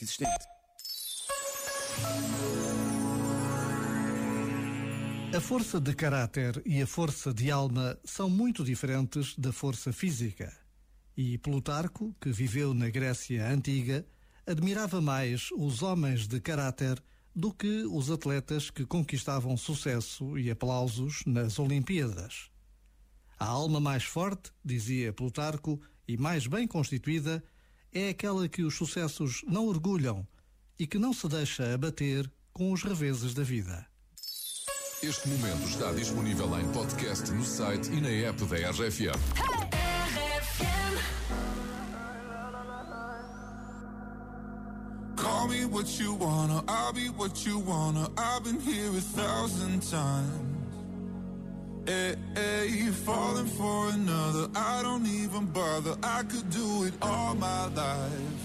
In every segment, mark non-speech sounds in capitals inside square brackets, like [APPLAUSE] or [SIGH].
existente. A força de caráter e a força de alma são muito diferentes da força física. E Plutarco, que viveu na Grécia Antiga, admirava mais os homens de caráter do que os atletas que conquistavam sucesso e aplausos nas Olimpíadas. A alma mais forte, dizia Plutarco, e mais bem constituída, é aquela que os sucessos não orgulham e que não se deixa abater com os reveses da vida. Este momento está disponível em podcast no site e na app da RFM. Call me what you wanna, I'll be what you wanna. I've been here a thousand times. Eh, eh, hey, hey, falling for another, I don't even bother. I could do it all my life.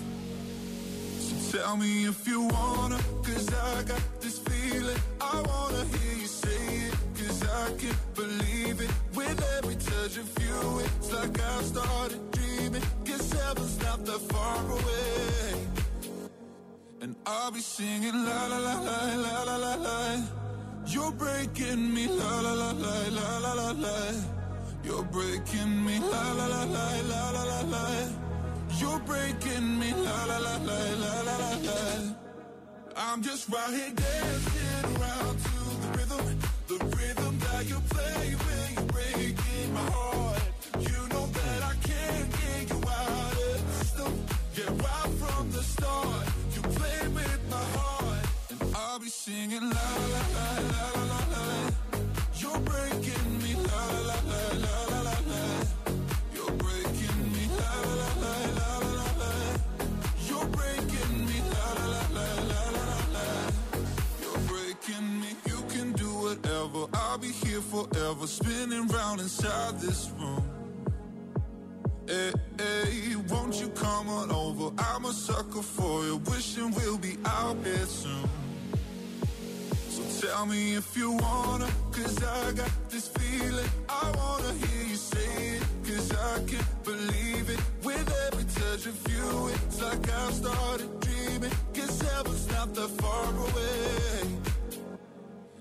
So tell me if you wanna, cause I got this feeling. I wanna hear you say it, cause I can't believe it. With every touch of you, it's like I've started dreaming. Cause heaven's not that far away. And I'll be singing la la la la la la la la. You're breaking me la la la la la la la la. You're breaking me la la la la la la la la. You're breaking me la la la la la la la la. I'm just right here dancing forever, spinning round inside this room. Hey, hey, won't you come on over? I'm a sucker for you, wishing we'll be out here soon. So tell me if you wanna, cause I got this feeling. I wanna hear you say it, cause I can't believe it. With every touch of you, it's like I've started dreaming. Cause heaven's not that far away.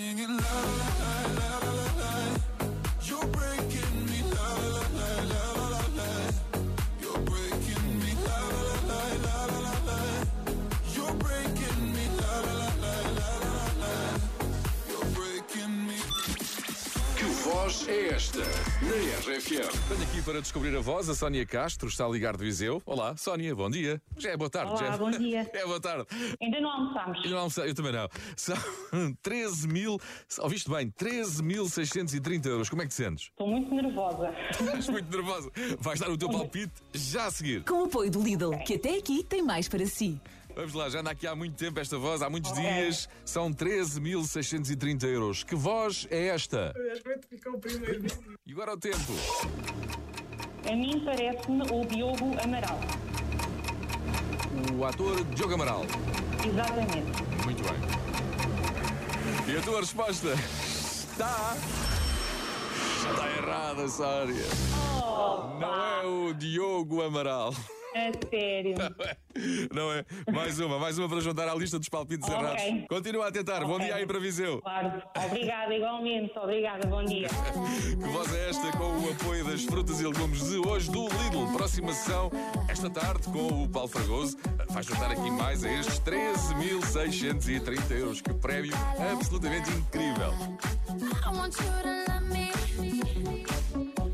singing la é esta? Na RFM. Tenho aqui para descobrir a voz a Sónia Castro, está a ligar do Viseu. Olá, Sónia, bom dia. Já é boa tarde. Olá, já é... bom dia. [LAUGHS] É boa tarde. Ainda não almoçámos. Eu, não almocei, eu também não. São [LAUGHS] 13 mil, ouviste bem, 13.630 euros. Como é que te sentes? Estou muito nervosa. [LAUGHS] Estás muito nervosa. Vais dar o teu palpite já a seguir. Com o apoio do Lidl, que até aqui tem mais para si. Vamos lá, já anda aqui há muito tempo esta voz, há muitos Ok. dias. São 13.630 euros. Que voz é esta? E agora o tempo. A mim parece-me o Diogo Amaral. O ator Diogo Amaral. Exatamente. Muito bem. E a tua resposta está. Está errada, Sónia. Não é o Diogo Amaral. É sério. É? Não é? Mais uma, mais uma para juntar à lista dos palpites okay. errados. Continua a tentar. Okay. Bom dia aí para Viseu. Claro. Obrigada, igualmente. Obrigada, bom dia. que voz é esta com o apoio das frutas e legumes de hoje do Lidl? Próxima sessão, esta tarde, com o Paulo Fragoso. Vai juntar aqui mais a estes 13.630 euros. Que prémio absolutamente incrível. I want you to love me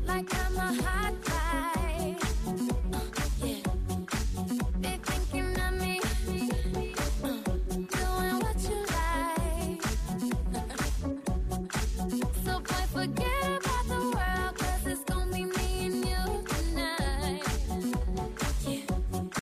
like I'm a hot